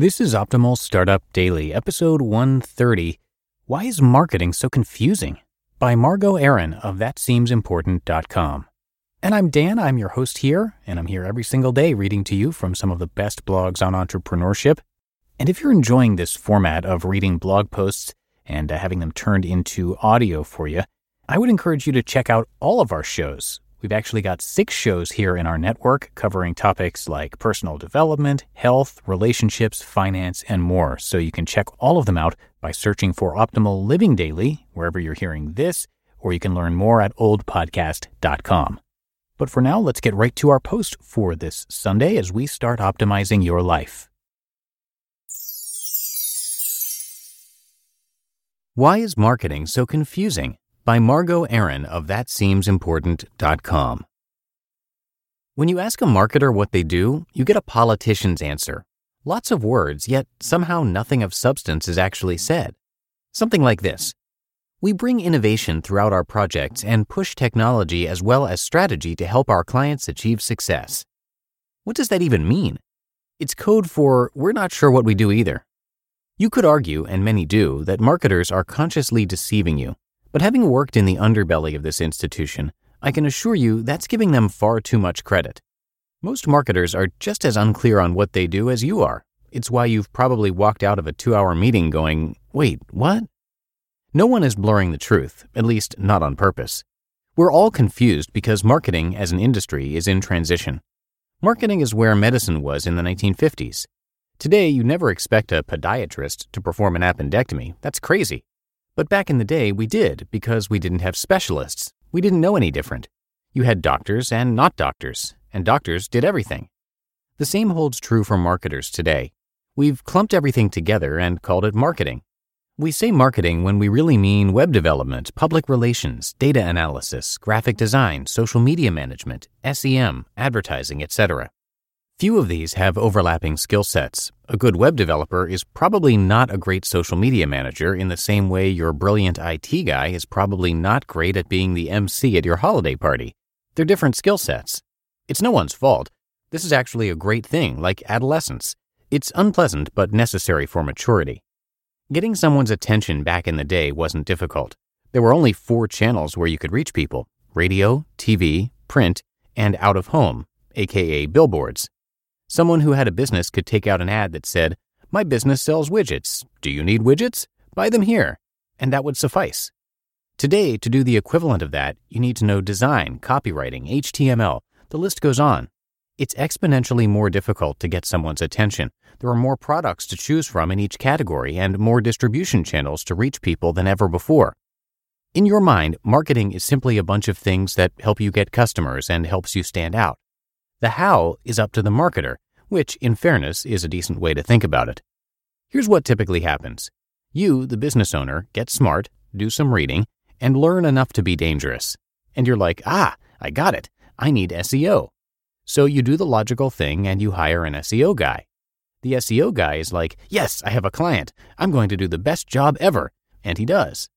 This is Optimal Startup Daily, episode 130 Why is Marketing So Confusing? by Margo Aaron of ThatSeemsImportant.com. And I'm Dan, I'm your host here, and I'm here every single day reading to you from some of the best blogs on entrepreneurship. And if you're enjoying this format of reading blog posts and uh, having them turned into audio for you, I would encourage you to check out all of our shows. We've actually got six shows here in our network covering topics like personal development, health, relationships, finance, and more. So you can check all of them out by searching for Optimal Living Daily, wherever you're hearing this, or you can learn more at oldpodcast.com. But for now, let's get right to our post for this Sunday as we start optimizing your life. Why is marketing so confusing? By Margo Aaron of ThatSeemsImportant.com. When you ask a marketer what they do, you get a politician's answer. Lots of words, yet somehow nothing of substance is actually said. Something like this We bring innovation throughout our projects and push technology as well as strategy to help our clients achieve success. What does that even mean? It's code for we're not sure what we do either. You could argue, and many do, that marketers are consciously deceiving you. But having worked in the underbelly of this institution, I can assure you that's giving them far too much credit. Most marketers are just as unclear on what they do as you are. It's why you've probably walked out of a two hour meeting going, wait, what? No one is blurring the truth, at least not on purpose. We're all confused because marketing as an industry is in transition. Marketing is where medicine was in the 1950s. Today, you never expect a podiatrist to perform an appendectomy. That's crazy. But back in the day, we did because we didn't have specialists. We didn't know any different. You had doctors and not doctors, and doctors did everything. The same holds true for marketers today. We've clumped everything together and called it marketing. We say marketing when we really mean web development, public relations, data analysis, graphic design, social media management, SEM, advertising, etc. Few of these have overlapping skill sets. A good web developer is probably not a great social media manager in the same way your brilliant IT guy is probably not great at being the MC at your holiday party. They're different skill sets. It's no one's fault. This is actually a great thing, like adolescence. It's unpleasant but necessary for maturity. Getting someone's attention back in the day wasn't difficult. There were only four channels where you could reach people radio, TV, print, and out of home, aka billboards. Someone who had a business could take out an ad that said, My business sells widgets. Do you need widgets? Buy them here. And that would suffice. Today, to do the equivalent of that, you need to know design, copywriting, HTML. The list goes on. It's exponentially more difficult to get someone's attention. There are more products to choose from in each category and more distribution channels to reach people than ever before. In your mind, marketing is simply a bunch of things that help you get customers and helps you stand out. The how is up to the marketer, which, in fairness, is a decent way to think about it. Here's what typically happens you, the business owner, get smart, do some reading, and learn enough to be dangerous. And you're like, ah, I got it. I need SEO. So you do the logical thing and you hire an SEO guy. The SEO guy is like, yes, I have a client. I'm going to do the best job ever. And he does.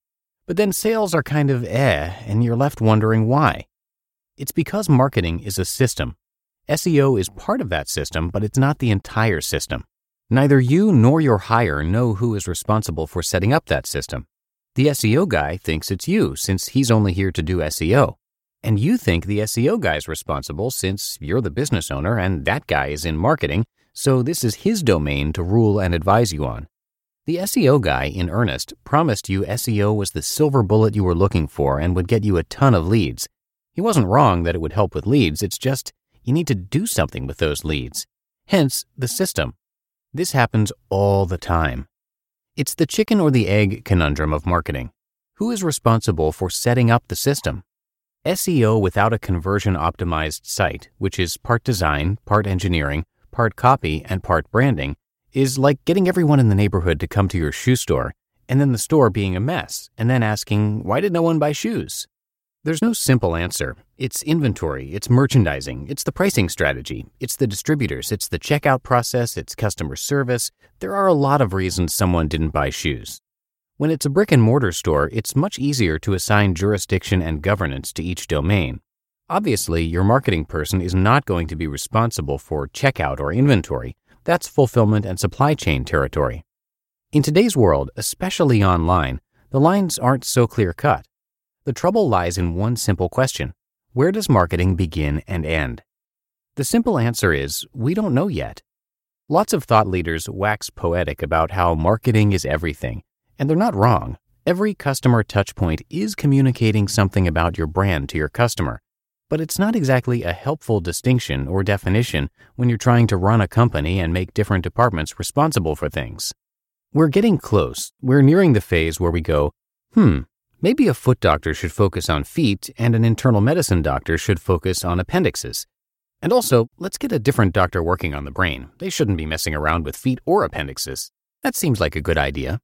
But then sales are kind of eh, and you're left wondering why. It's because marketing is a system SEO is part of that system, but it's not the entire system. Neither you nor your hire know who is responsible for setting up that system. The SEO guy thinks it's you since he's only here to do SEO. And you think the SEO guy is responsible since you're the business owner and that guy is in marketing, so this is his domain to rule and advise you on. The SEO guy in earnest promised you SEO was the silver bullet you were looking for and would get you a ton of leads. He wasn't wrong that it would help with leads, it's just you need to do something with those leads. Hence, the system. This happens all the time. It's the chicken or the egg conundrum of marketing. Who is responsible for setting up the system? SEO without a conversion optimized site, which is part design, part engineering, part copy, and part branding, is like getting everyone in the neighborhood to come to your shoe store, and then the store being a mess, and then asking, why did no one buy shoes? There's no simple answer. It's inventory, it's merchandising, it's the pricing strategy, it's the distributors, it's the checkout process, it's customer service. There are a lot of reasons someone didn't buy shoes. When it's a brick and mortar store, it's much easier to assign jurisdiction and governance to each domain. Obviously, your marketing person is not going to be responsible for checkout or inventory. That's fulfillment and supply chain territory. In today's world, especially online, the lines aren't so clear cut. The trouble lies in one simple question Where does marketing begin and end? The simple answer is we don't know yet. Lots of thought leaders wax poetic about how marketing is everything, and they're not wrong. Every customer touchpoint is communicating something about your brand to your customer, but it's not exactly a helpful distinction or definition when you're trying to run a company and make different departments responsible for things. We're getting close. We're nearing the phase where we go, hmm, maybe a foot doctor should focus on feet and an internal medicine doctor should focus on appendixes. And also, let's get a different doctor working on the brain. They shouldn't be messing around with feet or appendixes. That seems like a good idea.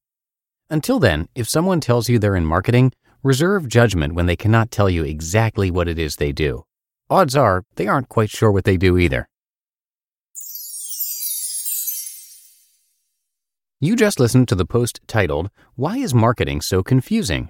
Until then, if someone tells you they're in marketing, Reserve judgment when they cannot tell you exactly what it is they do. Odds are they aren't quite sure what they do either. You just listened to the post titled, Why is Marketing So Confusing?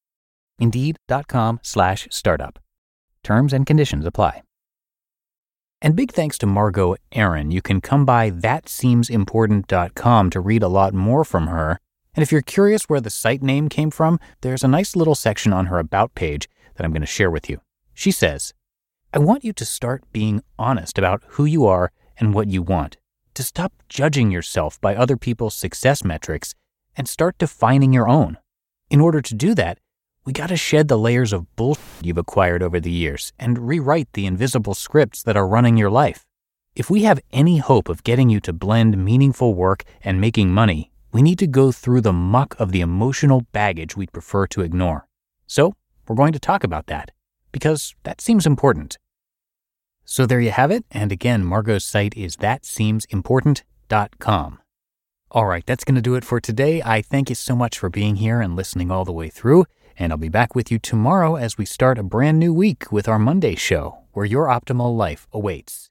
Indeed.com slash startup. Terms and conditions apply. And big thanks to Margo Aaron. You can come by thatseemsimportant.com to read a lot more from her and if you're curious where the site name came from, there's a nice little section on her About page that I'm going to share with you. She says, I want you to start being honest about who you are and what you want, to stop judging yourself by other people's success metrics and start defining your own. In order to do that, we got to shed the layers of bullshit you've acquired over the years and rewrite the invisible scripts that are running your life. If we have any hope of getting you to blend meaningful work and making money we need to go through the muck of the emotional baggage we'd prefer to ignore. So, we're going to talk about that, because that seems important. So there you have it, and again, Margo's site is thatseemsimportant.com. All right, that's going to do it for today. I thank you so much for being here and listening all the way through, and I'll be back with you tomorrow as we start a brand new week with our Monday show, where your optimal life awaits.